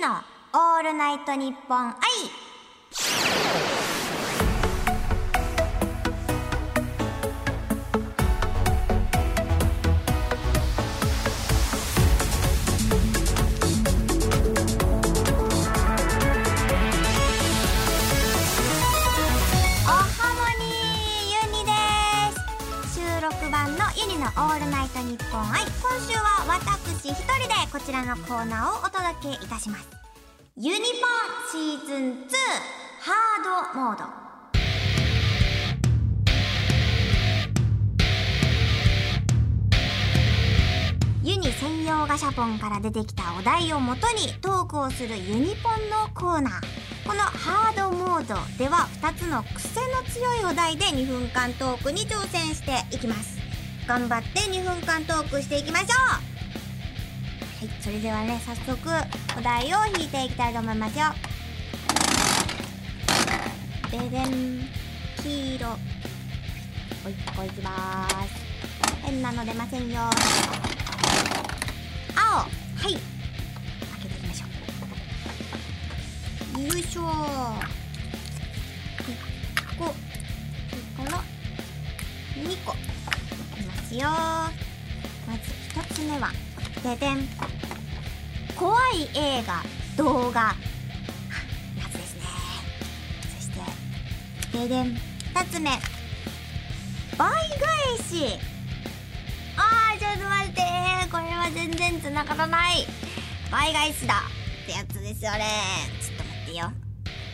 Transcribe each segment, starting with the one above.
のオールナイトニッポン愛。おハモニーユニです。収録版のユニのオールナイトニッポン愛。今週はこちらのコーナーをお届けいたします。ユニポンシーズン2ハードモード。ユニ専用ガシャポンから出てきたお題をもとにトークをするユニポンのコーナー。このハードモードでは2つの癖の強いお題で2分間トークに挑戦していきます。頑張って2分間トークしていきましょう。はいそれではね早速お題を引いていきたいと思いますよ。ででん黄色。おいこいきまーす。変なの出ませんよ。青。はい。開けていきましょう。よいしょ。1個それから2個。いきますよ。まず1つ目は。ででん怖い映画動画。やつですね。そしてででん。2つ目。倍返し。あーちょっと待って。これは全然繋がらない。倍返しだ。ってやつですよね。ちょっと待ってよ。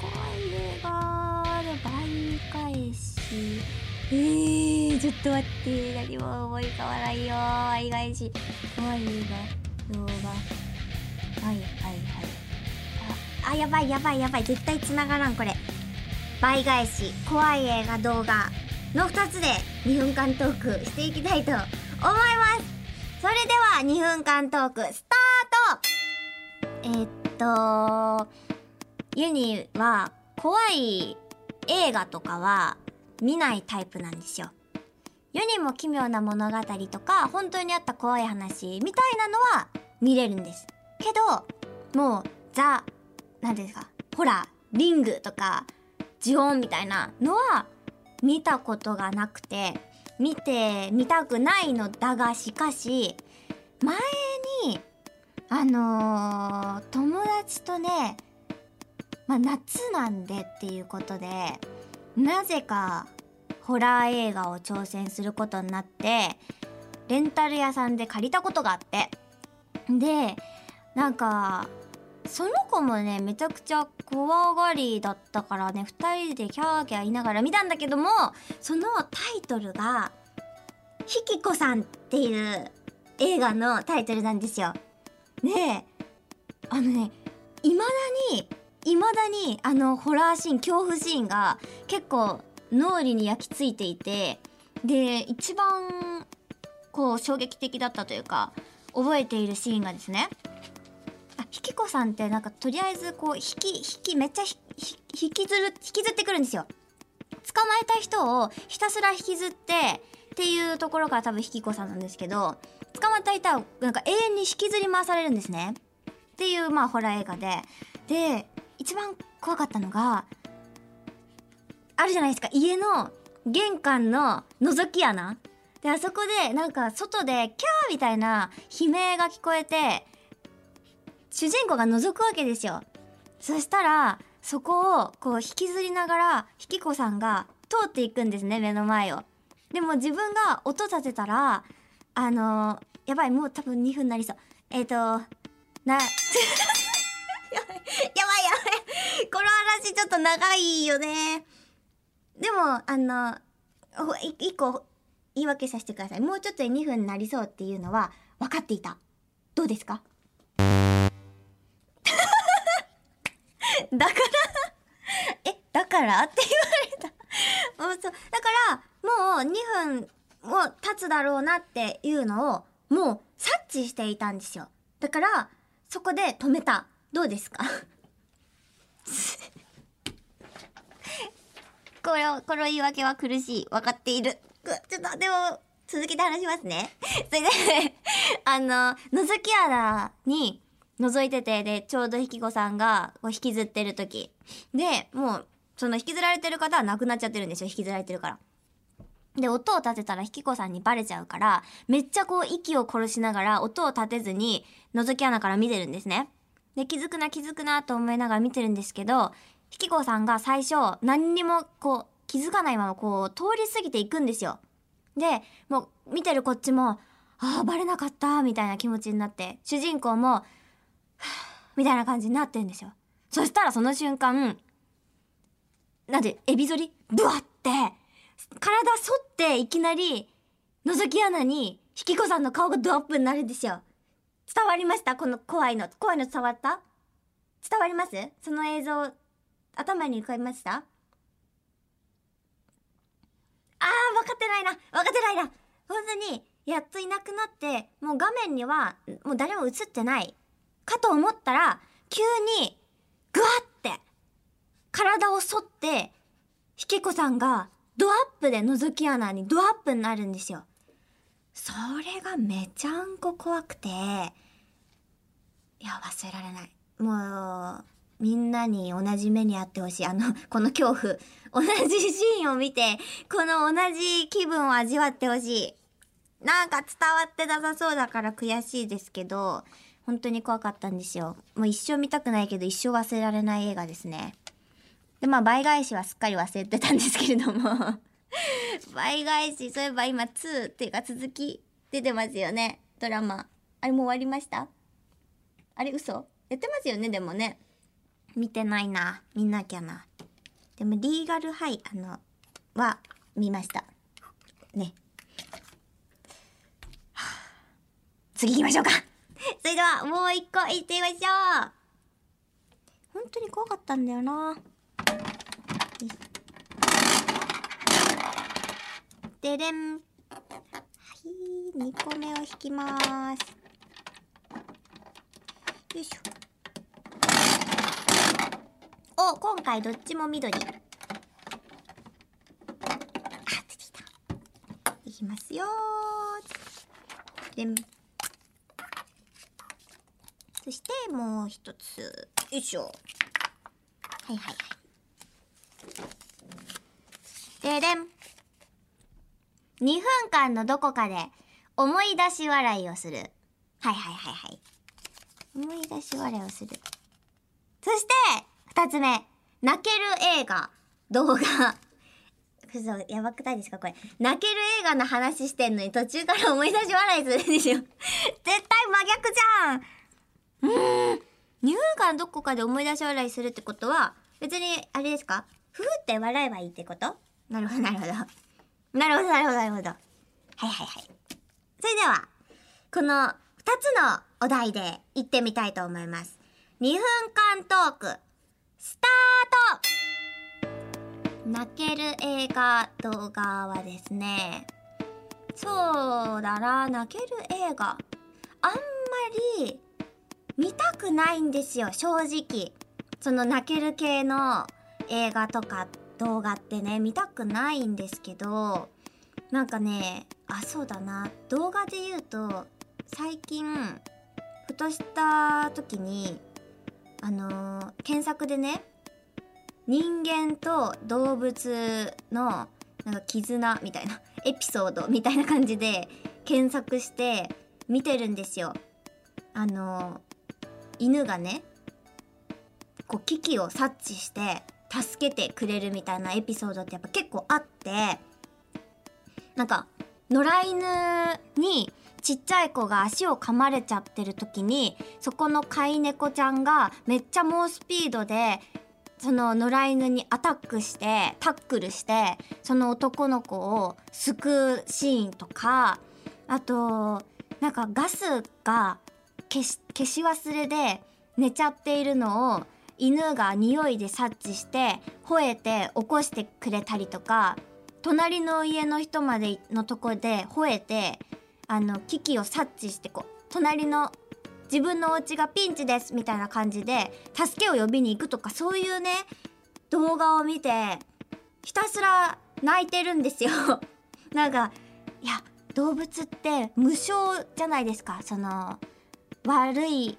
怖い映画で倍返し。えー、ちょっと待って。何も思い浮かばないよ。倍返し怖い映画動画はいはいはい。ああやばいやばいやばい。絶対繋がらんこれ。倍返し怖い映画動画の2つで2分間トークしていきたいと思います。それでは2分間トークスタート。えーっとユニは怖い映画とかは見ないタイプなんですよ。世にも奇妙な物語とか本当にあった怖い話みたいなのは見れるんです。けどもうザ何ですかホラーリングとかジオンみたいなのは見たことがなくて見てみたくないのだがしかし前にあのー友達とねまあ夏なんでっていうことでなぜかホラー映画を挑戦することになってレンタル屋さんで借りたことがあってでなんかその子もねめちゃくちゃ怖がりだったからね2人でキャーキャー言いながら見たんだけどもそのタイトルが「ひきこさん」っていう映画のタイトルなんですよ。であのねいまだにいまだにあのホラーシーン恐怖シーンが結構脳裏に焼き付いていてで一番こう衝撃的だったというか覚えているシーンがですねあひきこさんってなんかとりあえずこう引き引きめっちゃ引きずる引きずってくるんですよ。捕まえた人をひたすら引きずってっていうところから多分ひきこさんなんですけど捕まった人はなんか永遠に引きずり回されるんですね。っていうまあホラー映画で。で一番怖かったのがあるじゃないですか。家の玄関の覗き穴。であそこでなんか外でキャーみたいな悲鳴が聞こえて主人公が覗くわけですよ。そしたらそこをこう引きずりながらひきこさんが通っていくんですね目の前を。でも自分が音立てたらあのやばいもう多分2分になりそう。えっ、ー、となやばいやばい。この話ちょっと長いよね。でもあのほい一個言い訳させてください。もうちょっとで2分になりそうっていうのは分かっていた。どうですか？だからえだからって言われた。もうそう。だからもう2分も経つだろうなっていうのをもう察知していたんですよ。だからそこで止めた。どうですか？これこの言い訳は苦しい。分かっている。ちょっとでも続けて話しますね。それで あの覗き穴に覗いててでちょうどひきこさんがこう引きずってる時。でもうその引きずられてる方は亡くなっちゃってるんですよ。引きずられてるから。で音を立てたらひきこさんにバレちゃうからめっちゃこう息を殺しながら音を立てずに覗き穴から見てるんですね。で気づくな気づくなと思いながら見てるんですけどひきこさんが最初何にもこう気づかないままこう通り過ぎていくんですよ。でもう見てるこっちもああバレなかったみたいな気持ちになって主人公もみたいな感じになってんですよ。そしたらその瞬間、なんで、エビ反りブワって、体反っていきなり、覗き穴に、引き子さんの顔がドアップになるんですよ。伝わりました？この怖いの。怖いの伝わった？伝わります？その映像、頭に浮かびました？あー、分かってないな分かってないな本当に、やっといなくなって、もう画面には、もう誰も映ってない。かと思ったら、急に、ぐわって体を反ってひけこさんがドアップで覗き穴にドアップになるんですよ。それがめちゃんこ怖くていや忘れられない。もうみんなに同じ目にあってほしい。あの、この恐怖。同じシーンを見て、この同じ気分を味わってほしい。なんか伝わってなさそうだから悔しいですけど、本当に怖かったんですよ。もう一生見たくないけど一生忘れられない映画ですね。で、まあ倍返しはすっかり忘れてたんですけれども倍返し、そういえば今2っていうか続き出てますよね。ドラマ。あれもう終わりました？あれ嘘？やってますよね、でもね。見てないな。見なきゃな。でもリーガルハイ、あの、は見ました。ね。次行きましょうか それではもう一個いってみましょう本当に怖かったんだよなででんはい2個目を引きますよいしょ今回どっちも緑。あ出てきた。いきますよでそしてもう一つ。よいしょ。はいはいはい。ででん。2分間のどこかで思い出し笑いをする。はいはいはいはい。思い出し笑いをする。そして2つ目。泣ける映画。動画。そやばくないですかこれ。泣ける映画の話してんのに途中から思い出し笑いするんですよ。絶対真逆じゃん。うん。2分間どこかで思い出し笑いするってことは別にあれですか？ふふって笑えばいいってこと？なるほどなるほど。なるほどなるほどなるほど。はいはいはい。それではこの2つのお題で行ってみたいと思います。2分間トーク。スタート。泣ける映画動画はですねそうだな泣ける映画。あんまり見たくないんですよ正直。その泣ける系の映画とか動画ってね見たくないんですけどなんかねあそうだな動画で言うと最近ふとした時にあのー、検索でね人間と動物のなんか絆みたいな エピソードみたいな感じで検索して見てるんですよ。あの犬がねこう危機を察知して助けてくれるみたいなエピソードってやっぱ結構あってなんか野良犬にちっちゃい子が足を噛まれちゃってる時にそこの飼い猫ちゃんがめっちゃ猛スピードでその野良犬にアタックしてタックルしてその男の子を救うシーンとかあとなんかガスが消し消し忘れで寝ちゃっているのを犬が匂いで察知して吠えて起こしてくれたりとか隣の家の人までのとこで吠えてあの危機を察知してこう隣の自分のお家がピンチですみたいな感じで助けを呼びに行くとかそういうね動画を見てひたすら泣いてるんですよ。なんかいや動物って無償じゃないですか。その悪い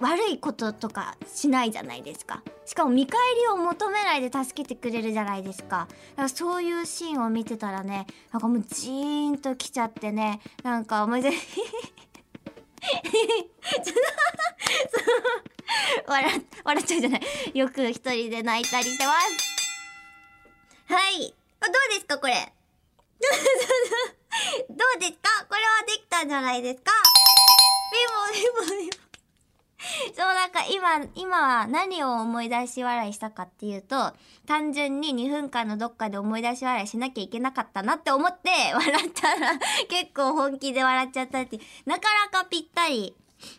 悪いこととかしないじゃないですか。しかも見返りを求めないで助けてくれるじゃないですか。だからそういうシーンを見てたらねなんかもうジーンときちゃってねなんか思い出笑笑っちゃうじゃない。よく一人で泣いたりしてます。はい。どうですかこれ。どうですか？これはできたんじゃないですか？ビボビボビボ そうなんか今今は何を思い出し笑いしたかっていうと単純に2分間のどっかで思い出し笑いしなきゃいけなかったなって思って 笑ったら結構本気で笑っちゃったってなかなかぴったり。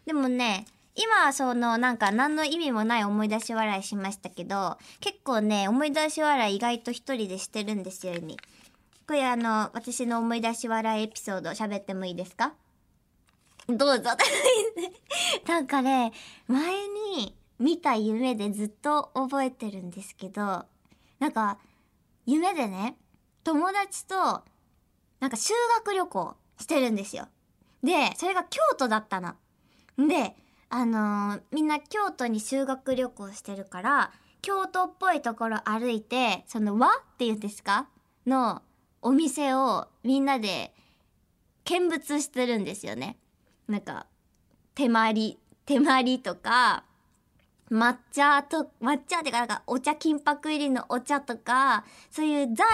でもね今はそのなんか何の意味もない思い出し笑いしましたけど結構ね思い出し笑い意外と一人でしてるんですよにこれあの私の思い出し笑いエピソード喋ってもいいですか？どうぞ。なんかね、前に見た夢でずっと覚えてるんですけど、なんか、夢でね、友達と、なんか修学旅行してるんですよ。で、それが京都だったの。で、あのー、みんな京都に修学旅行してるから、京都っぽいところ歩いて、その和っていうんですか？のお店をみんなで見物してるんですよね。なんか手まり手まりとか抹茶と抹茶ってかなんかお茶金箔入りのお茶とかそういうザ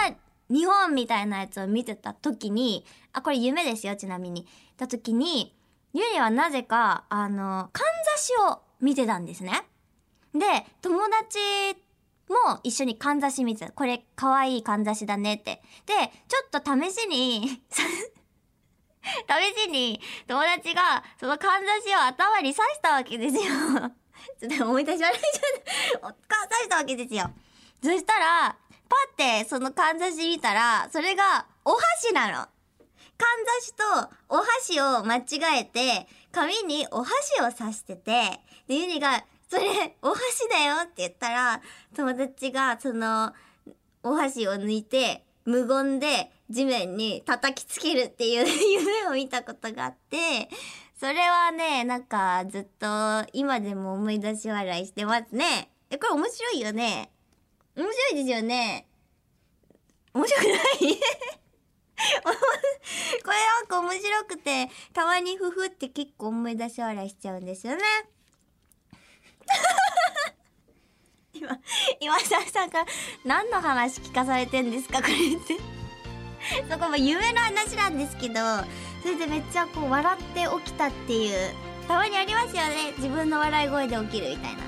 日本みたいなやつを見てた時にあこれ夢ですよちなみに。た時にゆりはなぜかあのかんざしを見てたんですね。で友達も一緒にかんざし見てた。これかわいいかんざしだねって。でちょっと試しに試しに友達がそのかんざしを頭に刺したわけですよ ちょっと思い出し笑いちゃう。刺したわけですよ。そしたら、パってそのかんざし見たら、それがお箸なの。かんざしとお箸を間違えて、紙にお箸を刺してて、で、ユニが、それ、お箸だよって言ったら、友達がその、お箸を抜いて、無言で地面に叩きつけるっていう 夢を見たことがあって、それはね、なんかずっと今でも思い出し笑いしてますね。え、これ面白いよね。面白いですよね。面白くない？これなんか面白くて、たまにふふって結構思い出し笑いしちゃうんですよね。今、今ささんから何の話聞かされてんですかこれってそこも夢の話なんですけど、それでめっちゃこう笑って起きたっていう、たまにありますよね。自分の笑い声で起きるみたいな。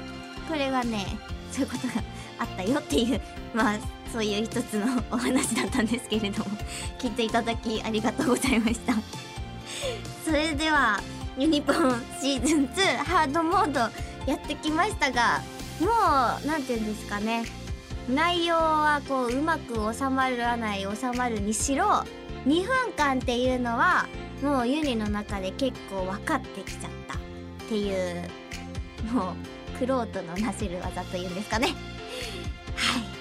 これがね、そういうことがあったよっていう、まあ、そういう一つのお話だったんですけれども、聞いていただきありがとうございました。それでは、ユニポンシーズン2ハードモードやってきましたが、もう、なんて言うんですかね。内容はこううまく収まらない収まるにしろ2分間っていうのはもうユニの中で結構分かってきちゃったっていうもうクロートのなせる技というんですかね。はい。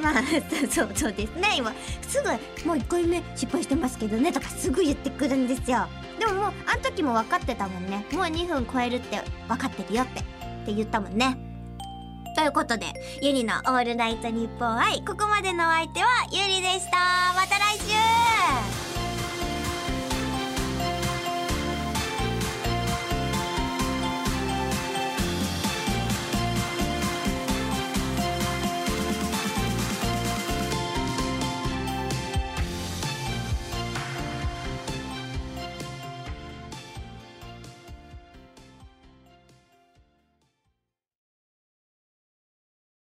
まあ そうそうですね。今すぐ「もう1回目失敗してますけどね」とかすぐ言ってくるんですよ。でももうあの時も分かってたもんね。もう2分超えるって分かってるよって。って言ったもんねということで、ゆりのオールナイトニッポン愛、ここまでのお相手はゆりでした。